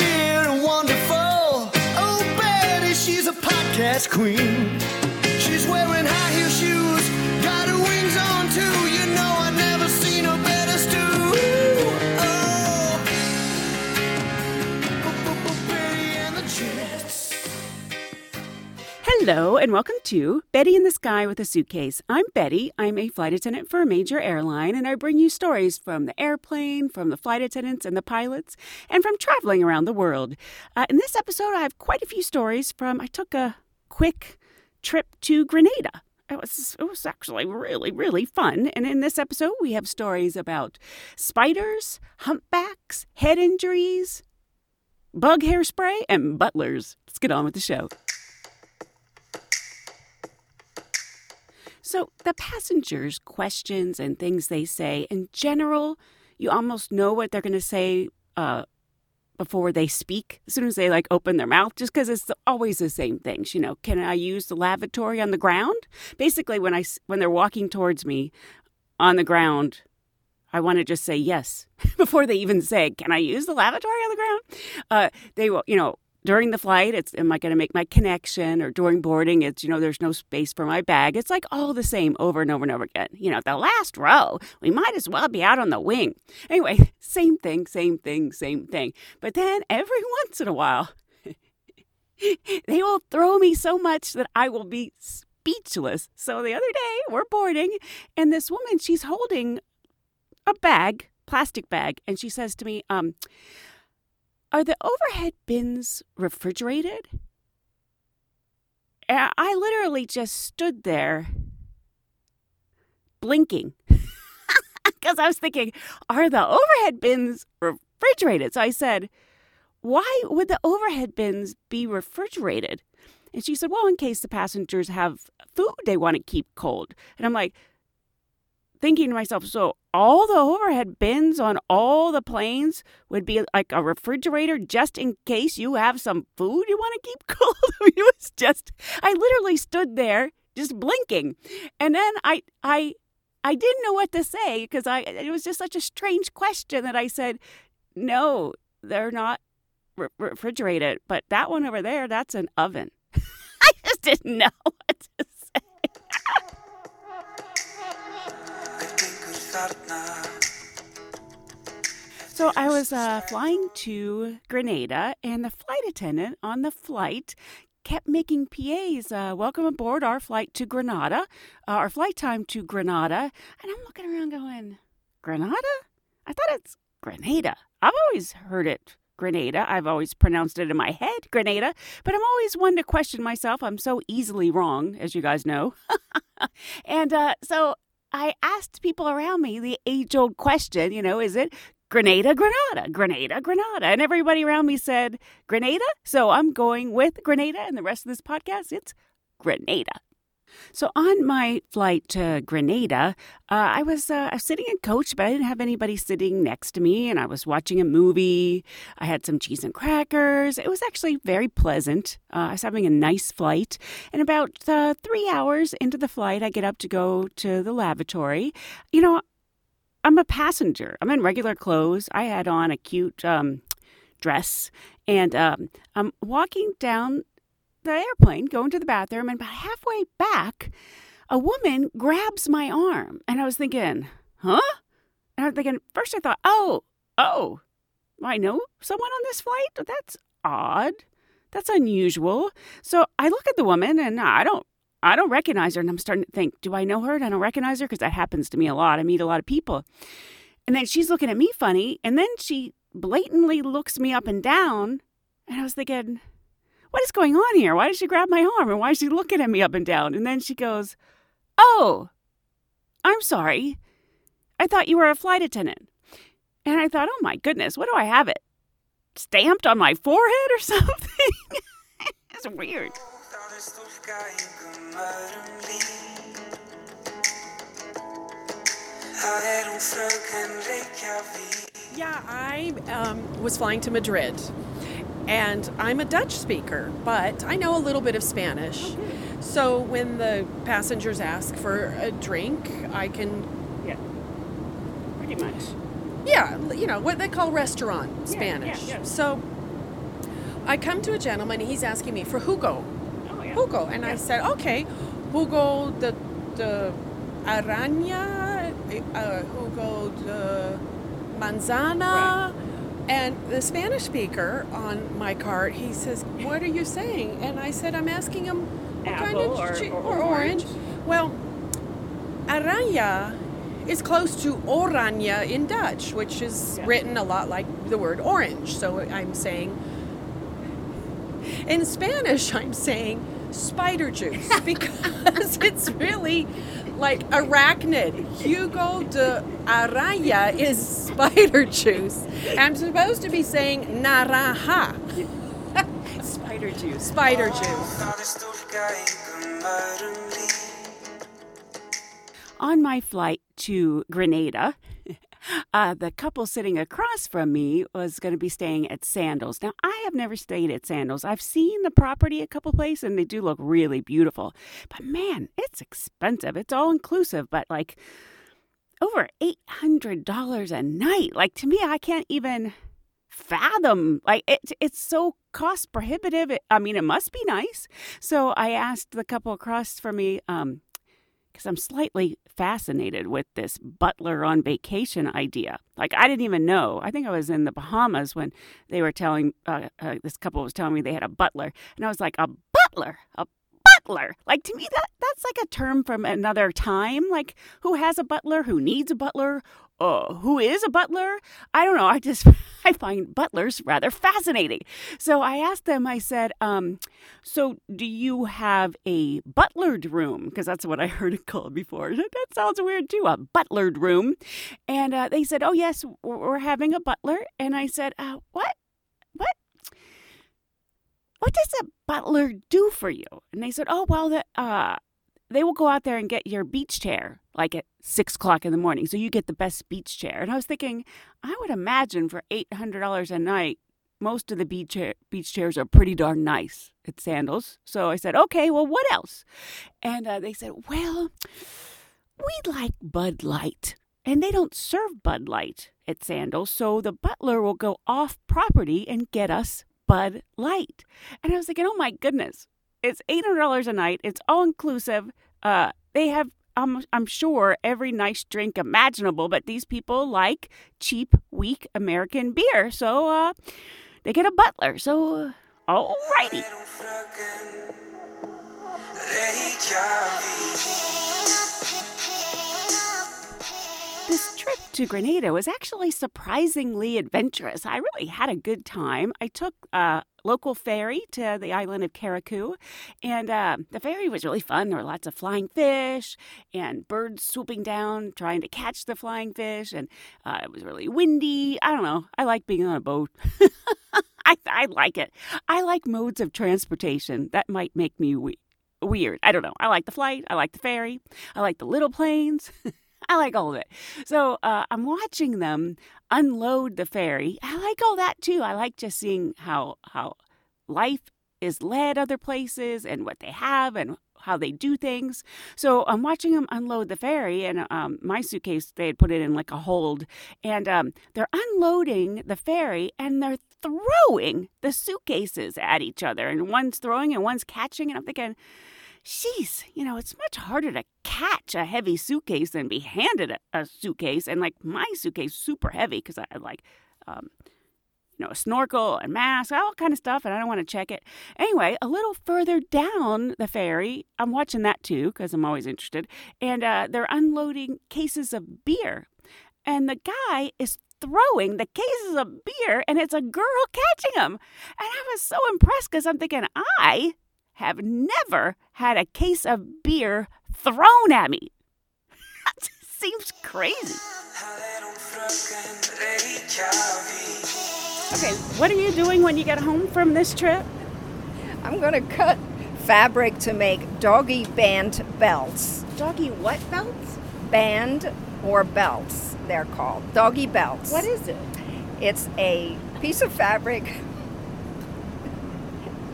Weird and wonderful. Oh, Betty, she's a podcast queen. She's wearing high heel shoes, got her wings on too. Hello, and welcome to Betty in the Sky with a Suitcase. I'm Betty. I'm a flight attendant for a major airline, and I bring you stories from the airplane, from the flight attendants and the pilots, and from traveling around the world. Uh, in this episode, I have quite a few stories from I took a quick trip to Grenada. It was, it was actually really, really fun. And in this episode, we have stories about spiders, humpbacks, head injuries, bug hairspray, and butlers. Let's get on with the show. So, the passengers' questions and things they say, in general, you almost know what they're going to say uh, before they speak. As soon as they like open their mouth, just because it's always the same things. You know, can I use the lavatory on the ground? Basically, when I when they're walking towards me on the ground, I want to just say yes before they even say, "Can I use the lavatory on the ground?" Uh, they will, you know. During the flight, it's am I going to make my connection? Or during boarding, it's you know there's no space for my bag. It's like all the same over and over and over again. You know, the last row, we might as well be out on the wing. Anyway, same thing, same thing, same thing. But then every once in a while, they will throw me so much that I will be speechless. So the other day, we're boarding, and this woman, she's holding a bag, plastic bag, and she says to me, um, are the overhead bins refrigerated? I literally just stood there blinking because I was thinking, are the overhead bins refrigerated? So I said, why would the overhead bins be refrigerated? And she said, well, in case the passengers have food they want to keep cold. And I'm like, thinking to myself, so all the overhead bins on all the planes would be like a refrigerator just in case you have some food you want to keep cold. It was just I literally stood there just blinking. And then I I I didn't know what to say because I it was just such a strange question that I said, "No, they're not re- refrigerated, but that one over there, that's an oven." I just didn't know what to say. So I was uh, flying to Grenada, and the flight attendant on the flight kept making PAs. Uh, Welcome aboard our flight to Grenada, uh, our flight time to Grenada. And I'm looking around going, Grenada? I thought it's Grenada. I've always heard it Grenada. I've always pronounced it in my head Grenada, but I'm always one to question myself. I'm so easily wrong, as you guys know. and uh, so I asked people around me the age old question, you know, is it Grenada, Grenada, Grenada, Grenada? And everybody around me said Grenada. So I'm going with Grenada. And the rest of this podcast, it's Grenada. So on my flight to Grenada, uh, I was uh, sitting in coach, but I didn't have anybody sitting next to me, and I was watching a movie. I had some cheese and crackers. It was actually very pleasant. Uh, I was having a nice flight, and about uh, three hours into the flight, I get up to go to the lavatory. You know, I'm a passenger. I'm in regular clothes. I had on a cute um, dress, and um, I'm walking down the airplane, going to the bathroom, and about halfway back, a woman grabs my arm. And I was thinking, huh? And I was thinking, first I thought, oh, oh, I know someone on this flight? That's odd. That's unusual. So I look at the woman and I don't I don't recognize her and I'm starting to think, do I know her? And I don't recognize her because that happens to me a lot. I meet a lot of people. And then she's looking at me funny, and then she blatantly looks me up and down, and I was thinking, what is going on here? Why did she grab my arm and why is she looking at me up and down? And then she goes, Oh, I'm sorry. I thought you were a flight attendant. And I thought, oh my goodness, what do I have it? stamped on my forehead or something. it's weird. Yeah, I um, was flying to Madrid, and I'm a Dutch speaker, but I know a little bit of Spanish. So when the passengers ask for a drink, I can, Yeah. Pretty much. yeah, you know, what they call restaurant Yeah, Spanish. yeah, yeah. So I come to a gentleman, he's asking me for Hugo. Oh, yeah. Hugo. And I said, okay, Hugo the, the araña, uh, Hugo the manzana. And the Spanish speaker on my cart, he says, what are you saying? And I said, I'm asking him what kind of or- or or orange. Well, araña is close to oranje in Dutch, which is Yeah. written a lot like the word orange. So I'm saying in Spanish, I'm saying spider juice because it's really like arachnid. Hugo de Araya is spider juice. I'm supposed to be saying naranja, Spider juice. spider juice. On my flight to Grenada, uh, the couple sitting across from me was going to be staying at Sandals. Now, I have never stayed at Sandals. I've seen the property a couple places and they do look really beautiful. But man, it's expensive. It's all inclusive, but like over $800 a night. Like to me, I can't even fathom like it, it's so cost prohibitive It- i mean it must be nice so i asked the couple across from me um because i'm slightly fascinated with this butler on vacation idea. Like i didn't even know. I think i was in the bahamas when they were telling uh, uh, this couple was telling me they had a butler. And i was like a butler? A butler? Like to me that that's like a term from another time. Like who has a butler? Who needs a butler uh, who is a butler? I don't know. I just i find butlers rather fascinating. So i asked them i said um, so do you have a butlered room? Because that's what i heard it called before. That sounds weird too a butlered room. And uh, they said oh yes we're we're having a butler. And i said uh, what? What? What does a butler do for you? And they said, oh, well, the, uh, they will go out there and get your beach chair like at six o'clock in the morning. So you get the best beach chair. And I was thinking, I would imagine for $800 a night, most of the beach, chair, beach chairs are pretty darn nice at Sandals. So I said, okay, well, what else? And uh, they said, well, we'd like Bud Light. And they don't serve Bud Light at Sandals. So the butler will go off property and get us Bud Light. And I was thinking, oh my goodness, it's eight hundred dollars a night. It's all inclusive. Uh, they have, I'm sure, every nice drink imaginable. But these people like cheap, weak American beer, so uh, they get a butler. So, uh, alrighty. This trip to Grenada was actually surprisingly adventurous. I really had a good time. I took a local ferry to the island of Carriacou, and uh, the ferry was really fun. There were lots of flying fish and birds swooping down trying to catch the flying fish, and uh, it was really windy. I don't know. I like being on a boat. I, I like it. I like modes of transportation that might make me we- weird. I don't know. I like the flight. I like the ferry. I like the little planes. I like all of it. So uh, I'm watching them unload the ferry. I like all that too. I like just seeing how how life is led other places and what they have and how they do things. So I'm watching them unload the ferry, and um, my suitcase they had put it in like a hold, and um, they're unloading the ferry and they're throwing the suitcases at each other, and one's throwing and one's catching, and I'm thinking. Jeez, you know, it's much harder to catch a heavy suitcase than be handed a, a suitcase. And like my suitcase, super heavy because I like, um, you know, a snorkel and mask, all kind of stuff, and I don't want to check it. Anyway, a little further down the ferry, I'm watching that too because I'm always interested, and uh, they're unloading cases of beer, and the guy is throwing the cases of beer, and it's a girl catching them, and I was so impressed because I'm thinking I have never had a case of beer thrown at me. that seems crazy. Okay, what are you doing when you get home from this trip? I'm going to cut fabric to make doggy band belts. Doggy what belts? Band or belts, they're called. Doggy belts. What is it? It's a piece of fabric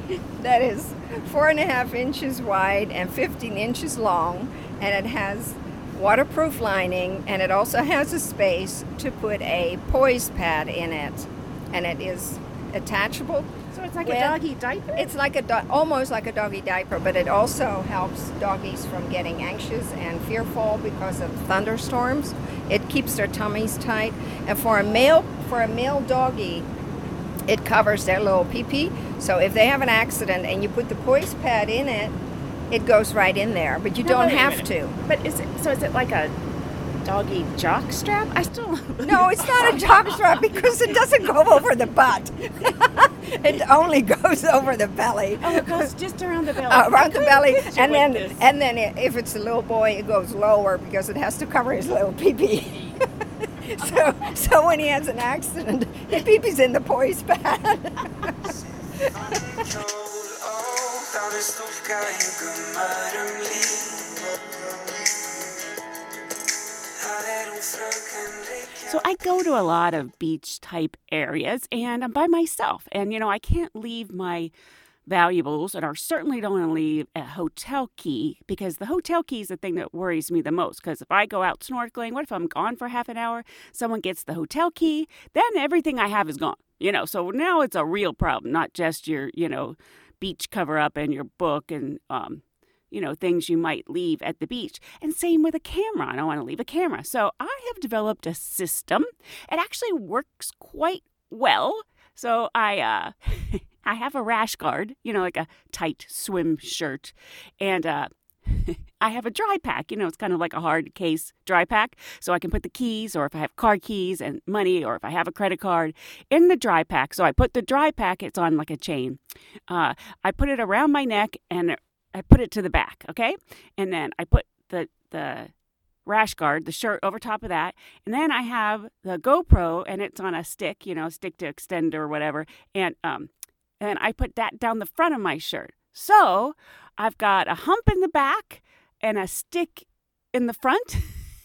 that is four and a half inches wide and 15 inches long, and it has waterproof lining, and it also has a space to put a poise pad in it, and it is attachable. So it's like with- a doggy diaper? It's like a do- almost like a doggy diaper, but it also helps doggies from getting anxious and fearful because of thunderstorms. It keeps their tummies tight, and for a male for a male doggy, it covers their little pee pee. So if they have an accident and you put the poise pad in it, it goes right in there. But you No, don't have to. But is it so is it like a doggy jock strap? I still No, it's not a jock strap because it doesn't go over the butt. it only goes over the belly. Oh, it goes just around the belly. uh, around the belly, and then this. and then if it's a little boy, it goes lower because it has to cover his little pee pee. so so when he has an accident, he pee pees in the poise pad. So I go to a lot of beach type areas and I'm by myself. And, you know, I can't leave my valuables and I certainly don't want to leave a hotel key because the hotel key is the thing that worries me the most. Because if I go out snorkeling, what if I'm gone for half an hour? Someone gets the hotel key, then everything I have is gone. You know, so now it's a real problem, not just your, you know, beach cover up and your book and um, you know, things you might leave at the beach. And same with a camera. I don't want to leave a camera. So I have developed a system. It actually works quite well. So I uh I have a rash guard, you know, like a tight swim shirt. And uh I have a dry pack, you know, it's kind of like a hard case dry pack. So I can put the keys, or if I have car keys and money, or if I have a credit card in the dry pack. So I put the dry pack, it's on like a chain. Uh, I put it around my neck and I put it to the back, okay? And then I put the the rash guard, the shirt over top of that, and then I have the GoPro and it's on a stick, you know, stick to extend or whatever, and um and I put that down the front of my shirt. So, I've got a hump in the back and a stick in the front.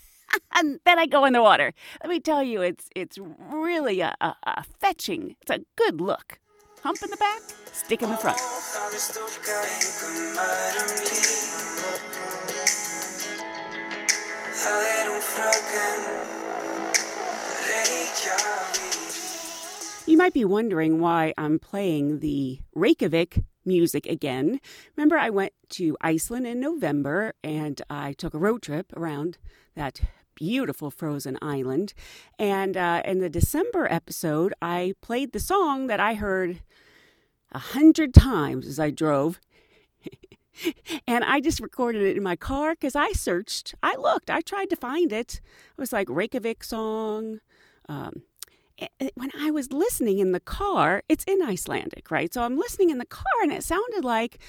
and then I go in the water. Let me tell you, it's it's really a, a, a fetching. It's a good look. Hump in the back, stick in the front. You might be wondering why I'm playing the Reykjavik music again. Remember, I went to Iceland in November and I took a road trip around that beautiful frozen island. And uh, in the December episode, I played the song that I heard a hundred times as I drove. and I just recorded it in my car because I searched, I looked, I tried to find it. It was like Reykjavik song. Um, when I was listening in the car, it's in Icelandic, right? So I'm listening in the car and it sounded like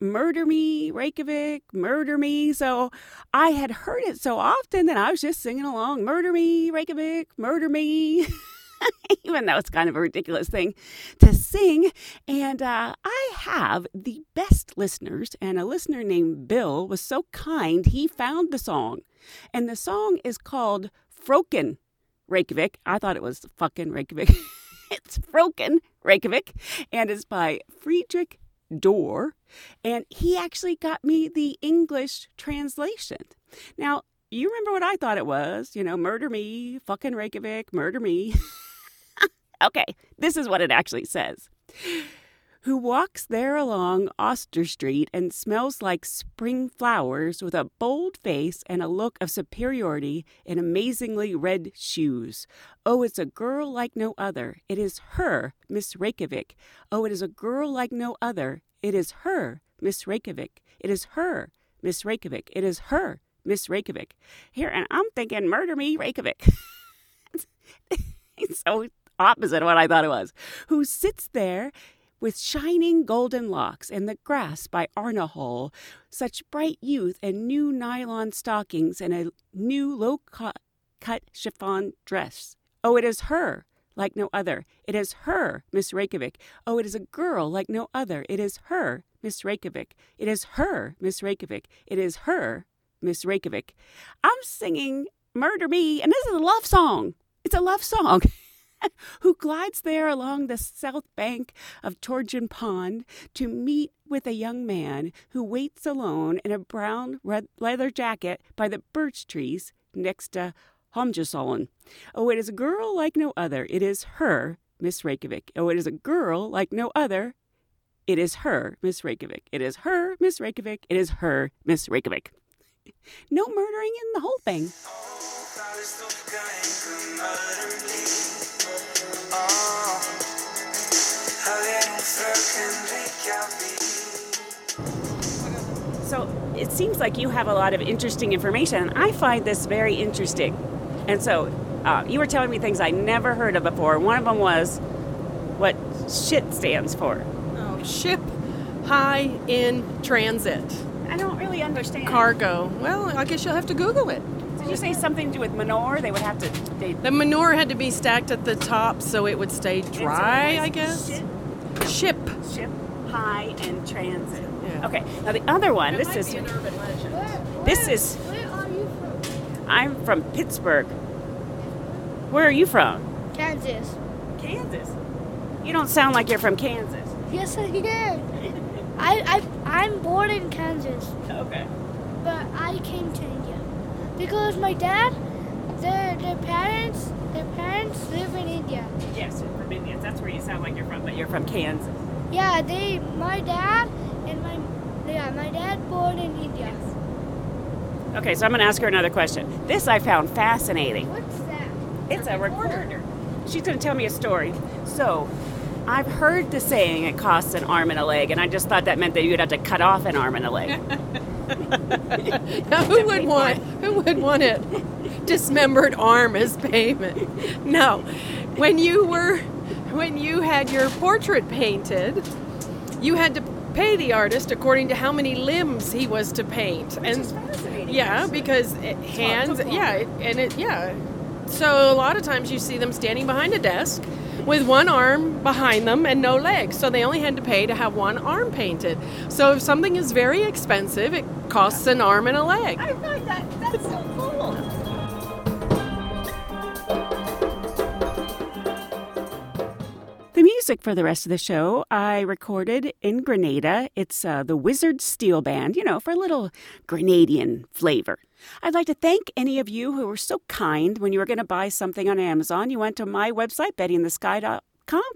murder me, Reykjavik, murder me. So I had heard it so often that I was just singing along, murder me, Reykjavik, murder me. Even though it's kind of a ridiculous thing to sing. And uh, I have the best listeners, and a listener named Bill was so kind, he found the song. And the song is called Froken Reykjavik. I thought it was fucking Reykjavik. it's Froken Reykjavik, and it's by Friðrik Dór. And he actually got me the English translation. Now, you remember what I thought it was, you know, murder me, fucking Reykjavik, murder me. okay, this is what it actually says. Who walks there along Oster Street and smells like spring flowers with a bold face and a look of superiority in amazingly red shoes. Oh, it's a girl like no other. It is her, Miss Reykjavik. Oh, it is a girl like no other. It is her, Miss Reykjavik. It is her, Miss Reykjavik. It is her, Miss Reykjavik. Here, and I'm thinking, murder me, Reykjavik. it's so opposite of what I thought it was. Who sits there with shining golden locks and the grass by Arnarhóll, such bright youth and new nylon stockings and a new low cut chiffon dress. Oh, it is her, like no other. It is her, Miss Reykjavik. Oh, it is a girl like no other. It is her, Miss Reykjavik. It is her, Miss Reykjavik. It is her, Miss Reykjavik. I'm singing Murder Me, and this is a love song. It's a love song. Who glides there along the south bank of Torgin Pond to meet with a young man who waits alone in a brown red leather jacket by the birch trees next to Holmjösollen. Oh, it is a girl like no other. It is her, Miss Reykjavik. Oh, it is a girl like no other. It is her, Miss Reykjavik. It is her, Miss Reykjavik. It is her, Miss Reykjavik. No murdering in the whole thing. So it seems like you have a lot of interesting information. I find this very interesting. And so uh, you were telling me things I never heard of before. One of them was what shit stands for. Oh, ship high in transit. I don't really understand. Cargo. Well, I guess you'll have to Google it. Did you say something to do with manure? They would have to. They, The manure had to be stacked at the top so it would stay dry, I guess. Ship, Ship. ship high in transit. Yeah. Okay. Now the other one. This is an urban legend. this is. Where are you from? I'm from Pittsburgh. Where are you from? Kansas. Kansas. You don't sound like you're from Kansas. Yes, I am. I, I, I'm born in Kansas, Okay. but I came to India because my dad, their, their parents, their parents live in India. Yes, you're from India. That's where you sound like you're from, but you're from Kansas. Yeah, they, my dad and my, yeah, my dad born in India. Okay, so I'm going to ask her another question. This I found fascinating. What's that? It's a recorder. She's going to tell me a story. So, I've heard the saying it costs an arm and a leg, and I just thought that meant that you'd have to cut off an arm and a leg. Now, who would want who would want a dismembered arm as payment? No. When you were when you had your portrait painted, you had to pay the artist according to how many limbs he was to paint. and fascinating. yeah, because it, hands yeah, it, and it yeah. So a lot of times you see them standing behind a desk with one arm behind them and no legs. So they only had to pay to have one arm painted. So if something is very expensive, it costs an arm and a leg. I find that that's so music for the rest of the show I recorded in Grenada. It's uh, the Wizard Steel Band, you know, for a little Grenadian flavor. I'd like to thank any of you who were so kind when you were going to buy something on Amazon. You went to my website, bettyinthesky.com,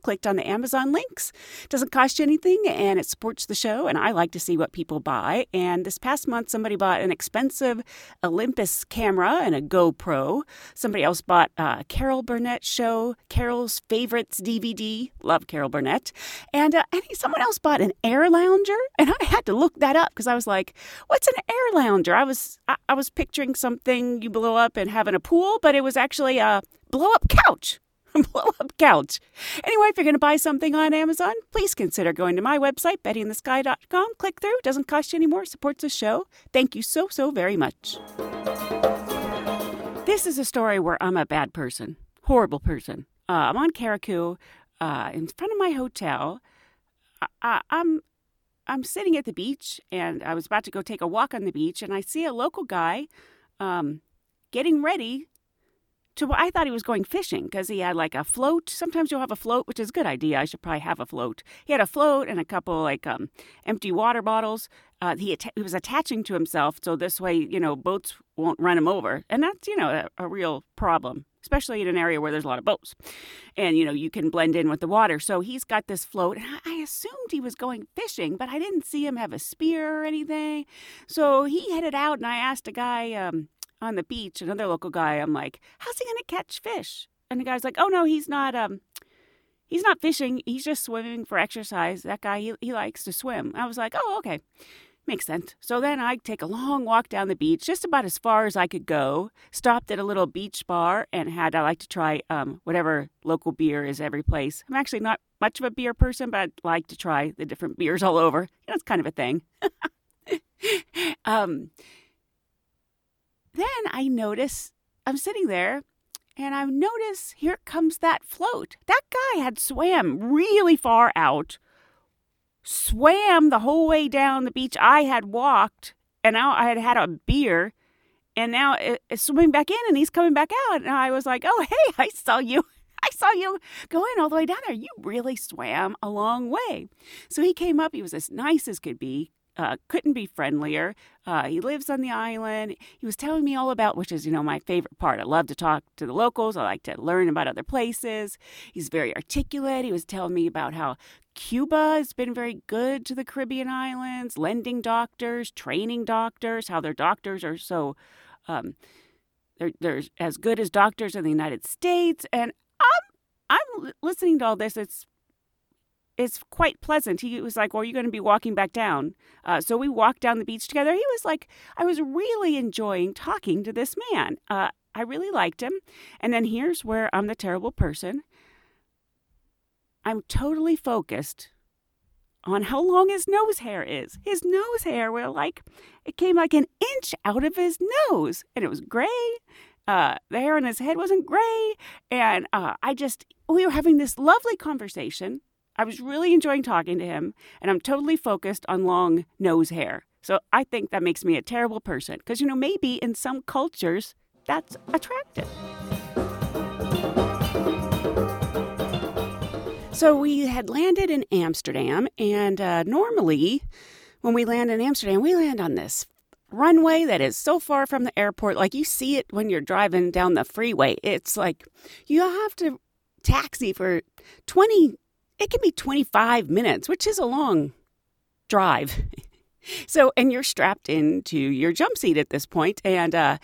clicked on the Amazon links. doesn't cost you anything and it supports the show. And I like to see what people buy. And this past month, somebody bought an expensive Olympus camera and a GoPro. Somebody else bought Carol Burnett show, Carol's Favorites DVD. Love Carol Burnett. And, uh, and someone else bought an air lounger. And I had to look that up because I was like, what's an air lounger? I was, I, I was picturing something you blow up and have in a pool, but it was actually a blow up couch. blow up couch. Anyway, if you're going to buy something on Amazon, please consider going to my website, bettyinthesky.com. Click through. Doesn't cost you any more. Supports the show. Thank you so, so very much. This is a story where I'm a bad person, horrible person. Uh, I'm on Carriacou, uh, in front of my hotel. I, I, I'm I'm sitting at the beach, and I was about to go take a walk on the beach, and I see a local guy um, getting ready to what I thought he was going fishing because he had like a float. Sometimes you'll have a float, which is a good idea. I should probably have a float. He had a float and a couple like um, empty water bottles. Uh, he atta- he was attaching to himself, so this way you know boats won't run him over, and that's you know a, a real problem, especially in an area where there's a lot of boats, and you know you can blend in with the water. So he's got this float, and I, I assumed he was going fishing, but I didn't see him have a spear or anything. So he headed out, and I asked a guy. Um, on the beach, another local guy, I'm like, how's he going to catch fish? And the guy's like, oh no, he's not, um, he's not fishing. He's just swimming for exercise. That guy, he, he likes to swim. I was like, oh, okay. Makes sense. So then I take a long walk down the beach, just about as far as I could go. Stopped at a little beach bar and had I like to try um, whatever local beer is every place. I'm actually not much of a beer person, but I'd like to try the different beers all over. You know, it's kind of a thing. um, I notice I'm sitting there and I notice here comes that float. That guy had swam really far out, swam the whole way down the beach. I had walked, and now I had had a beer, and now it- it's swimming back in, and he's coming back out. And I was like, "Oh, hey, I saw you." I saw you going all the way down there. You really swam a long way. So he came up. He was as nice as could be. Uh, couldn't be friendlier. Uh, he lives on the island. He was telling me all about, which is, you know, my favorite part. I love to talk to the locals. I like to learn about other places. He's very articulate. He was telling me about how Cuba has been very good to the Caribbean islands, lending doctors, training doctors, how their doctors are so um, they're, they're as good as doctors in the United States. And I'm I'm listening to all this. It's it's quite pleasant. He was like, "Well, are you going to be walking back down?" Uh, so we walked down the beach together. He was like, I was really enjoying talking to this man. Uh, I really liked him. And then here's where I'm the terrible person. I'm totally focused on how long his nose hair is. His nose hair were like it came like an inch out of his nose, and it was gray. Uh, the hair on his head wasn't gray, and uh, I just we were having this lovely conversation. I was really enjoying talking to him, and I'm totally focused on long nose hair. So I think that makes me a terrible person because you know maybe in some cultures that's attractive. So we had landed in Amsterdam, and uh, normally when we land in Amsterdam, we land on this runway that is so far from the airport. Like you see it when you're driving down the freeway. It's like you have to taxi for 20, it can be 25 minutes, which is a long drive. so, and you're strapped into your jump seat at this point, and uh,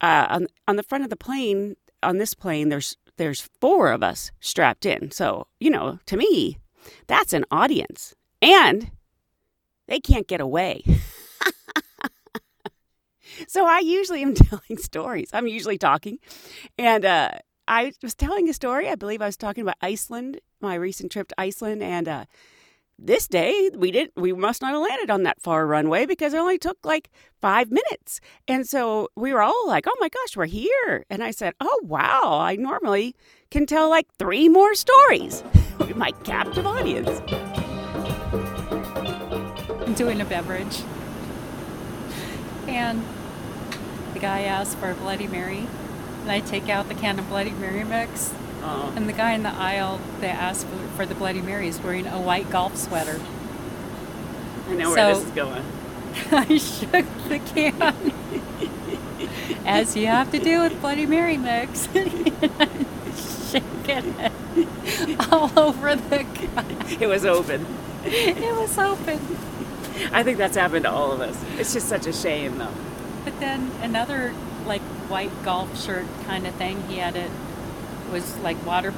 uh, on on the front of the plane, on this plane, there's there's four of us strapped in. So, you know, to me, that's an audience. And they can't get away. so I usually am telling stories. I'm usually talking. And uh, I was telling a story. I believe I was talking about Iceland, my recent trip to Iceland. And uh, this day we didn't we must not have landed on that far runway because it only took like five minutes and so we were all like oh my gosh we're here and i said oh wow i normally can tell like three more stories my captive audience I'm doing a beverage. And the guy asked for a Bloody Mary. And I take out the can of Bloody Mary mix. oh, And the guy in the aisle that asked for, for the Bloody Mary is wearing a white golf sweater. i know where this is going I shook the can. As you have to do with Bloody Mary mix. Shaking it all over the guy. it was open It was open. i think that's happened to all of us it's just such a shame though But then another like white golf shirt kind of thing. He had it was like water,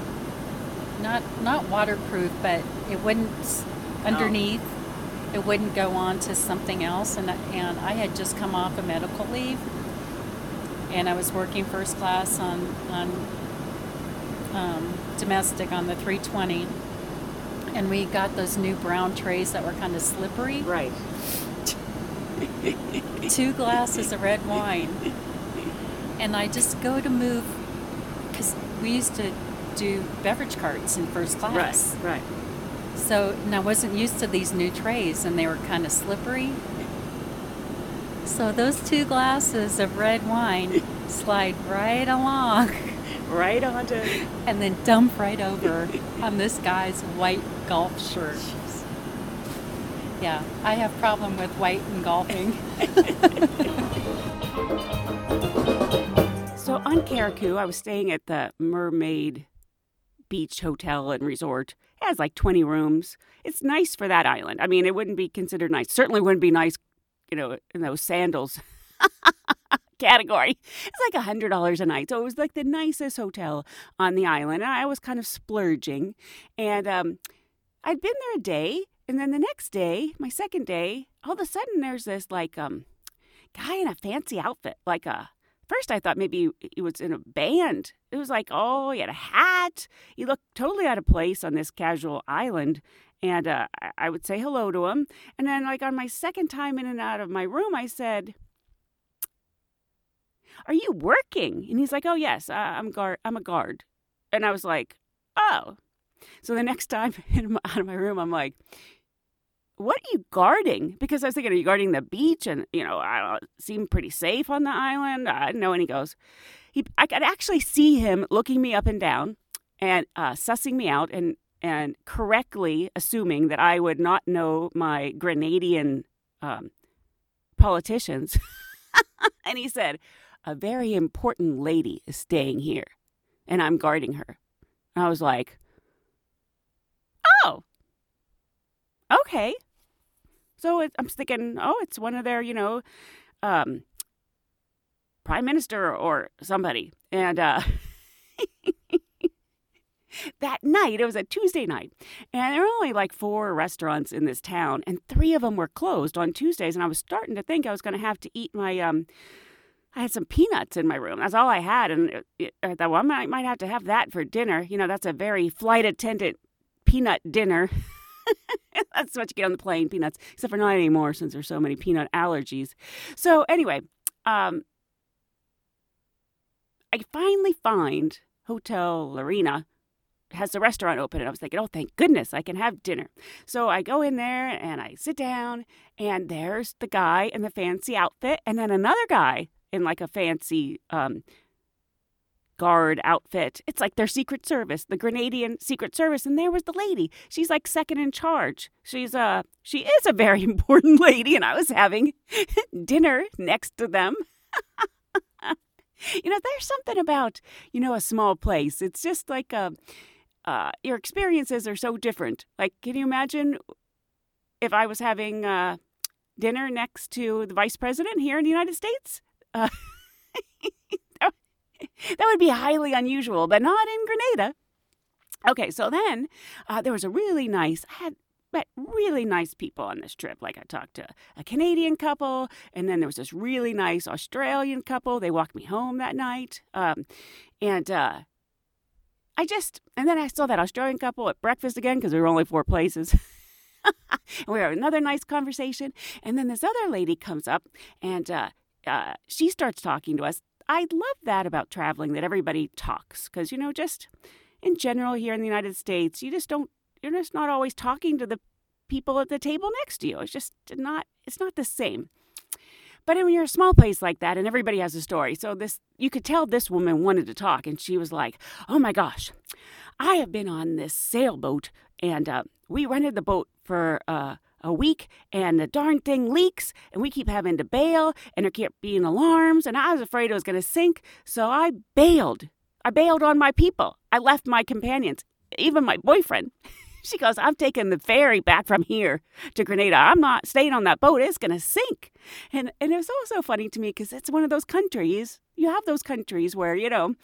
not not waterproof, but it wouldn't underneath. It wouldn't go on to something else, and and I had just come off a medical leave, and I was working first class on on um, domestic on the 320, and we got those new brown trays that were kind of slippery right two glasses of red wine. And I just go to move because we used to do beverage carts in first class. right right So, and I wasn't used to these new trays and they were kind of slippery. So, those two glasses of red wine slide right along right onto and then dump right over on this guy's white golf shirt. Yeah, I have problem with white and golfing. Carriacou, I was staying at the Mermaid Beach Hotel and Resort. It has like 20 rooms. It's nice for that island. I mean, it wouldn't be considered nice. Certainly wouldn't be nice, you know, in those sandals category. It's like $100 a night. So it was like the nicest hotel on the island. And I was kind of splurging. And um, I'd been there a day. And then the next day, my second day, all of a sudden there's this like um, guy in a fancy outfit, like a First, I thought maybe he was in a band. It was like, oh, he had a hat. He looked totally out of place on this casual island. And uh, I- would say hello to him. And then, like, on my second time in and out of my room, I said, Are you working? And he's like, Oh, yes, uh, I'm, guard- I'm a guard. And I was like, Oh. So the next time in out of my room, I'm like, what are you guarding? Because I was thinking, are you guarding the beach? And, you know, I don't seem pretty safe on the island. I didn't know. And he goes, he, I could actually see him looking me up and down and uh, sussing me out and, and correctly assuming that I would not know my Grenadian um, politicians. and he said, a very important lady is staying here and I'm guarding her. And I was like, oh, okay. So it, I'm thinking, oh, it's one of their, you know, um, prime minister or somebody. And uh, that night, it was a Tuesday night, and there were only like four restaurants in this town, and three of them were closed on Tuesdays. And I was starting to think I was going to have to eat my. Um, I had some peanuts in my room. That's all I had, and it, I thought, well, I might, might have to have that for dinner. You know, that's a very flight attendant peanut dinner. That's what you get on the plane, peanuts. Except for not anymore since there's so many peanut allergies. So anyway, um, I finally find Hotel Laurena has the restaurant open and I was thinking, oh thank goodness I can have dinner. So I go in there and I sit down and there's the guy in the fancy outfit and then another guy in like a fancy um, guard outfit. It's like their secret service, the Grenadian secret service. And there was the lady. She's like second in charge. She's a uh, she is a very important lady, and I was having dinner next to them. you know, there's something about you know a small place. It's just like a. Um, uh, your experiences are so different. Like, can you imagine if I was having uh, dinner next to the vice president here in the United States? That would be highly unusual, but not in Grenada. Okay, so then uh, there was a really nice, I had met really nice people on this trip. Like I talked to a Canadian couple, and then there was this really nice Australian couple. They walked me home that night. Um, and uh, I just, and then I saw that Australian couple at breakfast again because there were only four places. we had another nice conversation. And then this other lady comes up and uh, uh, she starts talking to us. I love that about traveling that everybody talks because you know just in general here in the United States you just don't you're just not always talking to the people at the table next to you. It's just not it's not the same. But when you're a small place like that and everybody has a story, so this you could tell this woman wanted to talk and she was like, "Oh my gosh, I have been on this sailboat and uh, we rented the boat for uh, a week and the darn thing leaks and we keep having to bail and there kept being alarms and I was afraid it was going to sink. So I bailed. I bailed on my people. I left my companions, even my boyfriend. she goes, I'm taking the ferry back from here to Grenada. I'm not staying on that boat. It's going to sink. And, and it was also funny to me because it's one of those countries, you have those countries where, you know,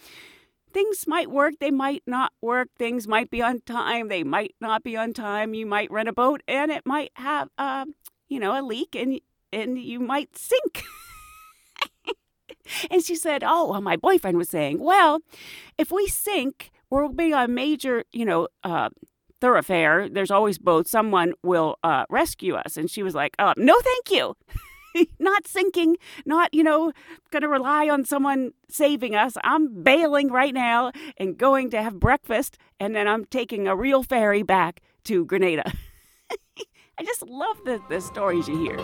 things might work, they might not work. Things might be on time, they might not be on time. You might rent a boat and it might have, uh, you know, a leak and and you might sink. and she said, "Oh, well, my boyfriend was saying, well, if we sink, we'll be a major, you know." Uh, thoroughfare there's always boats someone will uh, rescue us and she was like uh, no thank you not sinking, not, you know, going to rely on someone saving us. I'm bailing right now and going to have breakfast, and then I'm taking a real ferry back to Grenada. I just love the, the stories you hear.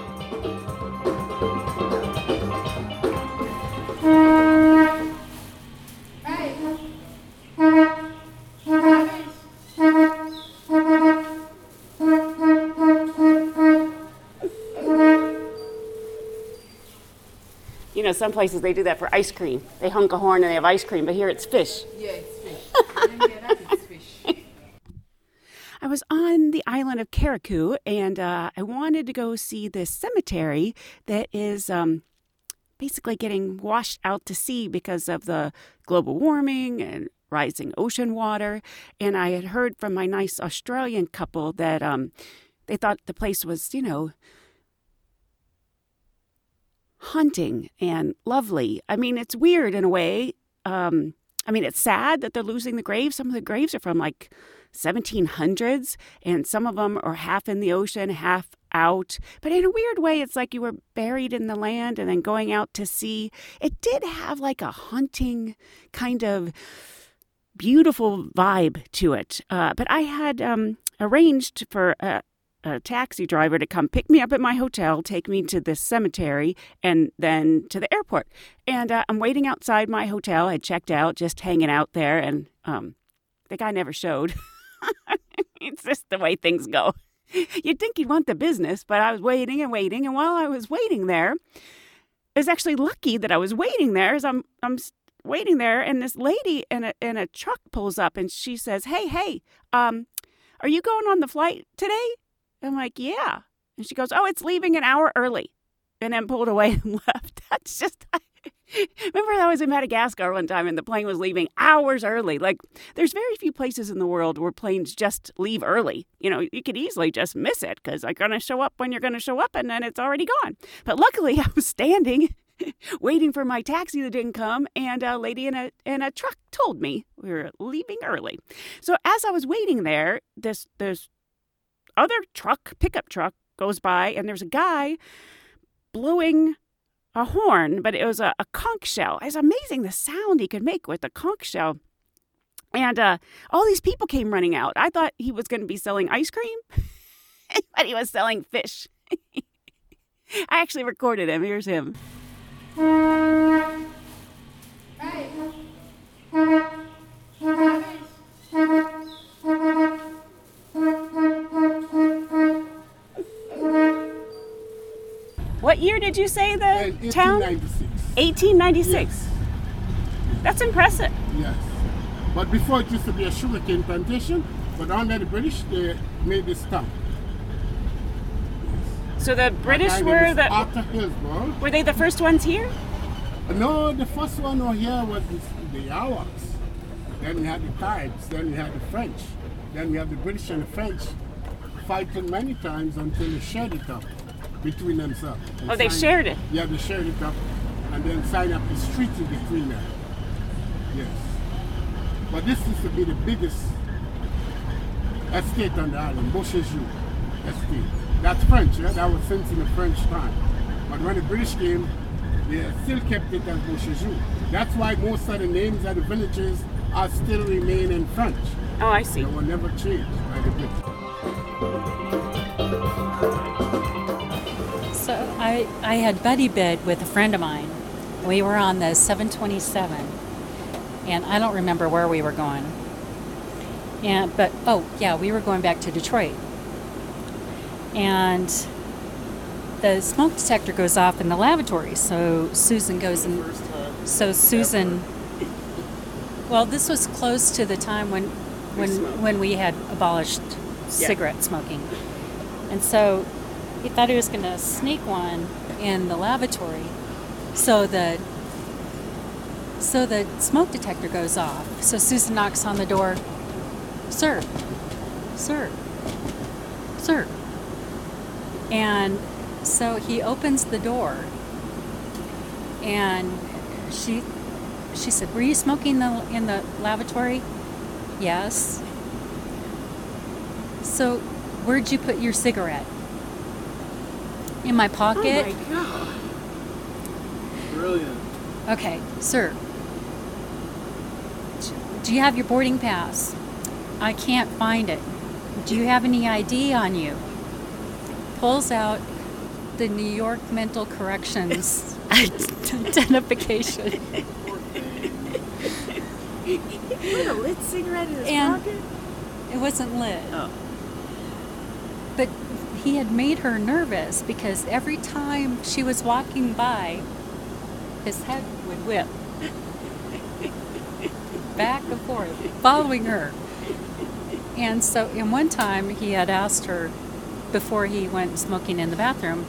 Know, some places they do that for ice cream. They honk a horn and they have ice cream, but here it's fish. Yeah, it's fish. fish. I was on the island of Carriacou and uh, I wanted to go see this cemetery that is um, basically getting washed out to sea because of the global warming and rising ocean water. And I had heard from my nice Australian couple that um, they thought the place was, you know, hunting and lovely. I mean, it's weird in a way. Um, I mean, it's sad that they're losing the graves. Some of the graves are from like 1700s, and some of them are half in the ocean, half out. But in a weird way, it's like you were buried in the land and then going out to sea. It did have like a haunting kind of beautiful vibe to it. Uh, but I had um, arranged for a, a taxi driver to come pick me up at my hotel, take me to this cemetery, and then to the airport. And uh, I'm waiting outside my hotel. I checked out, just hanging out there, and um, the guy never showed. it's just the way things go. You'd think he'd want the business, but I was waiting and waiting, and while I was waiting there, it was actually lucky that I was waiting there, as I'm I'm waiting there, and this lady in a in a truck pulls up, and she says, "Hey, hey, um, are you going on the flight today?" I'm like, "Yeah," and she goes, "Oh, it's leaving an hour early," and then pulled away and left. That's just. Remember, I was in Madagascar one time and the plane was leaving hours early. Like, there's very few places in the world where planes just leave early. You know, you could easily just miss it because they're going to show up when you're going to show up and then it's already gone. But luckily, I was standing waiting for my taxi that didn't come, and a lady in a in a truck told me we were leaving early. So as I was waiting there, this this other truck, pickup truck, goes by, and there's a guy blowing a horn, but it was a, a conch shell. It's amazing the sound he could make with the conch shell. And uh, all these people came running out. I thought he was going to be selling ice cream, but he was selling fish. I actually recorded him. Here's him. What year did you say the Uh, town? 1896. 1896. That's impressive. Yes. But before it used to be a sugarcane plantation, but under the British, they made this town. So the British were the Arthur Hillsborough. were they the first ones here? No, the first one over here was the, Arawaks. Then we had the Caribs. Then we had the French. Then we had the British and the French fighting many times until they shared it up between themselves. Oh, they shared it. Yeah, they shared it up and then signed up this treaty between them. Yes. But this used to be the biggest estate on the island, Beausejour estate. That's French, yeah? That was since in the French time. But when the British came, they still kept it as Beausejour. That's why most of the names of the villages are still remain in French. Oh, I see. They were never changed by the British. I, I had buddy bid with a friend of mine. We were on the 727, and I don't remember where we were going. And but oh yeah, we were going back to Detroit. And the smoke detector goes off in the lavatory, so Susan goes and so Susan. Well, this was close to the time when when when we had abolished cigarette smoking, and so he thought he was going to sneak one in the lavatory. So the so the smoke detector goes off. So Susan knocks on the door. Sir, sir, sir. And so he opens the door, and she she said, "Were you smoking the, in the lavatory?" Yes. So, where'd you put your cigarette? In my pocket. Oh my god. Brilliant. Okay, sir. Do you have your boarding pass? I can't find it. Do you have any ID on you? Pulls out the New York Mental Corrections identification. Put a lit cigarette in his And- pocket. It wasn't lit. Oh. He had made her nervous because every time she was walking by, his head would whip back and forth, following her. And so, in one time, he had asked her before he went smoking in the bathroom,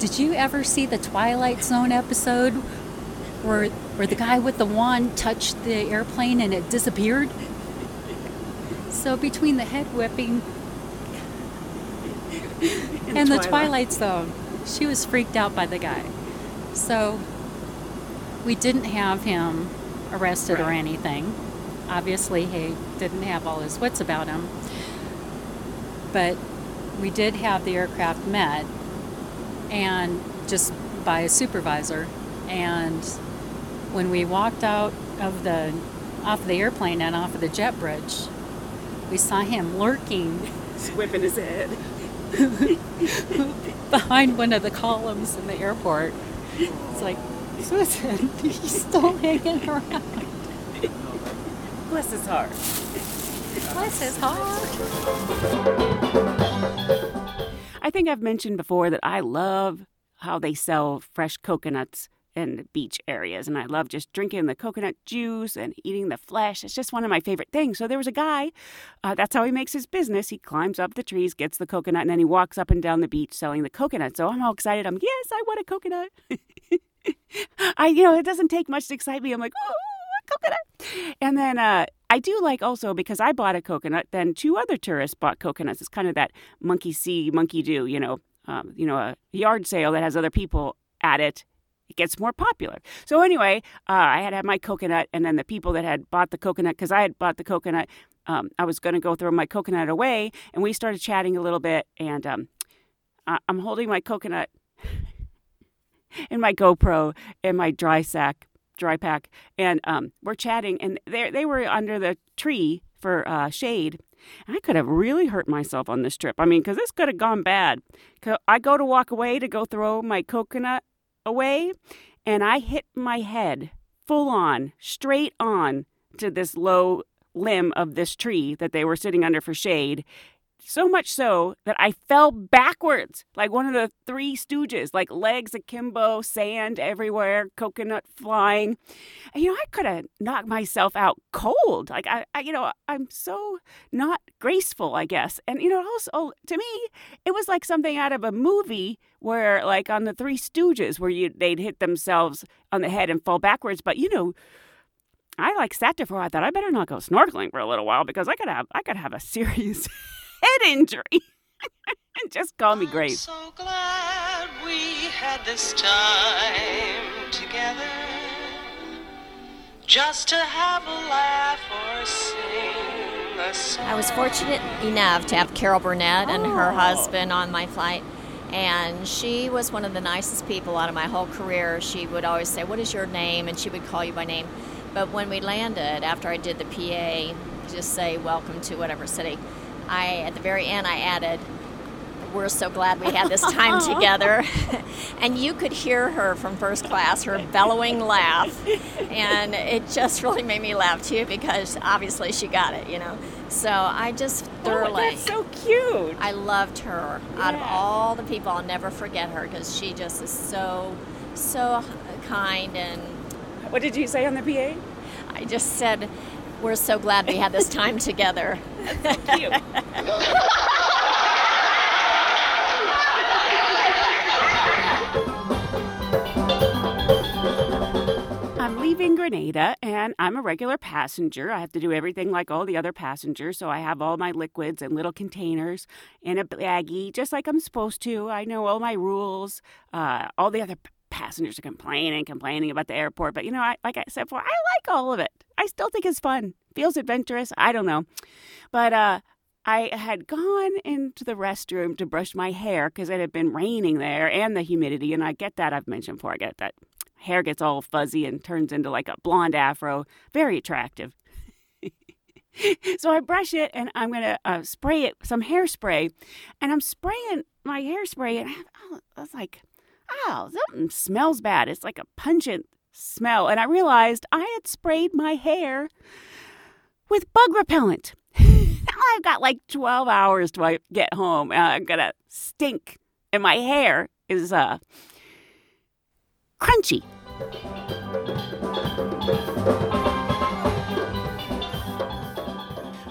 "Did you ever see the Twilight Zone episode where where the guy with the wand touched the airplane and it disappeared?" So between the head whipping and the Twilight Zone, she was freaked out by the guy. So we didn't have him arrested or anything. Obviously, he didn't have all his wits about him. But we did have the aircraft met, and just by a supervisor. And when we walked out of the off the airplane and off of the jet bridge, we saw him lurking whipping his head. Behind one of the columns in the airport. It's like, Susan, he's still hanging around. Bless his heart. Bless his heart. I think I've mentioned before that I love how they sell fresh coconuts in beach areas, and I love just drinking the coconut juice and eating the flesh. It's just one of my favorite things. So there was a guy, uh, that's how he makes his business. He climbs up the trees, gets the coconut, and then he walks up and down the beach selling the coconut. So I'm all excited. I'm yes, I want a coconut. I, you know, it doesn't take much to excite me. I'm like, oh, a coconut. And then uh, I do like also because I bought a coconut, then two other tourists bought coconuts. It's kind of that monkey see, monkey do, you know, um, you know, a yard sale that has other people at it. It gets more popular. So anyway, uh, I had had my coconut, and then the people that had bought the coconut, because I had bought the coconut, um, I was going to go throw my coconut away, and we started chatting a little bit, and um, I- I'm holding my coconut in my GoPro in my dry sack, dry pack, and um, we're chatting, and they they were under the tree for uh, shade. And I could have really hurt myself on this trip. I mean, because this could have gone bad. I go to walk away to go throw my coconut away, and I hit my head full on, straight on to this low limb of this tree that they were sitting under for shade. So much so that I fell backwards like one of the three stooges, like legs akimbo, sand everywhere, coconut flying. And, you know, I could have knocked myself out cold. Like, I, I, you know, I'm so not graceful, I guess. And, you know, also to me, it was like something out of a movie where, like, on the Three Stooges, where you they'd hit themselves on the head and fall backwards. But, you know, I like sat there for a while. I thought I better not go snorkeling for a little while because I could have I could have a serious head injury. and just call me Grace. So glad we had this time together. Just to have a laugh or sing a song. I was fortunate enough to have Carol Burnett and her Oh. husband on my flight. And she was one of the nicest people out of my whole career. She would always say, What is your name? And she would call you by name. But when we landed, after I did the PA, just say, Welcome to whatever city, I, at the very end, I added, we're so glad we had this time together. and you could hear her from first class, her bellowing laugh. And it just really made me laugh too because obviously she got it, you know. So I just thoroughly. Oh, that's so cute. I loved her. Out of all the people, I'll never forget her because she just is so, so kind. And What did you say on the PA? I just said, we're so glad we had this time together. I'm leaving Grenada and I'm a regular passenger. I have to do everything like all the other passengers. So I have all my liquids in little containers in a baggie, just like I'm supposed to. I know all my rules. Uh, all the other passengers are complaining, complaining about the airport. But you know, I, like I said before, I like all of it. I still think it's fun. Feels adventurous. I don't know. But uh, I had gone into the restroom to brush my hair because it had been raining there and the humidity. And I get that. I've mentioned before. I get that hair gets all fuzzy and turns into like a blonde afro. Very attractive. so I brush it and I'm going to uh, spray it, some hairspray. And I'm spraying my hairspray. And I, oh, I was like, oh, something smells bad. It's like a pungent smell. And I realized I had sprayed my hair with bug repellent. now I've got like 12 hours to get home. and I'm gonna stink, and my hair is uh crunchy.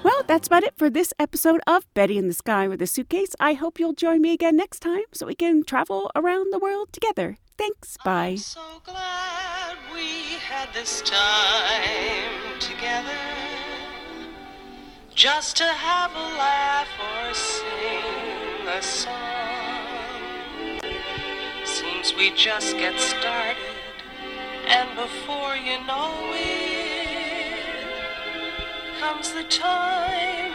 Well, that's about it for this episode of Betty in the Sky with a Suitcase. I hope you'll join me again next time so we can travel around the world together. Thanks. Bye. So glad we had this time together. Just to have a laugh or sing a song. Seems we just get started, and before you know it, comes the time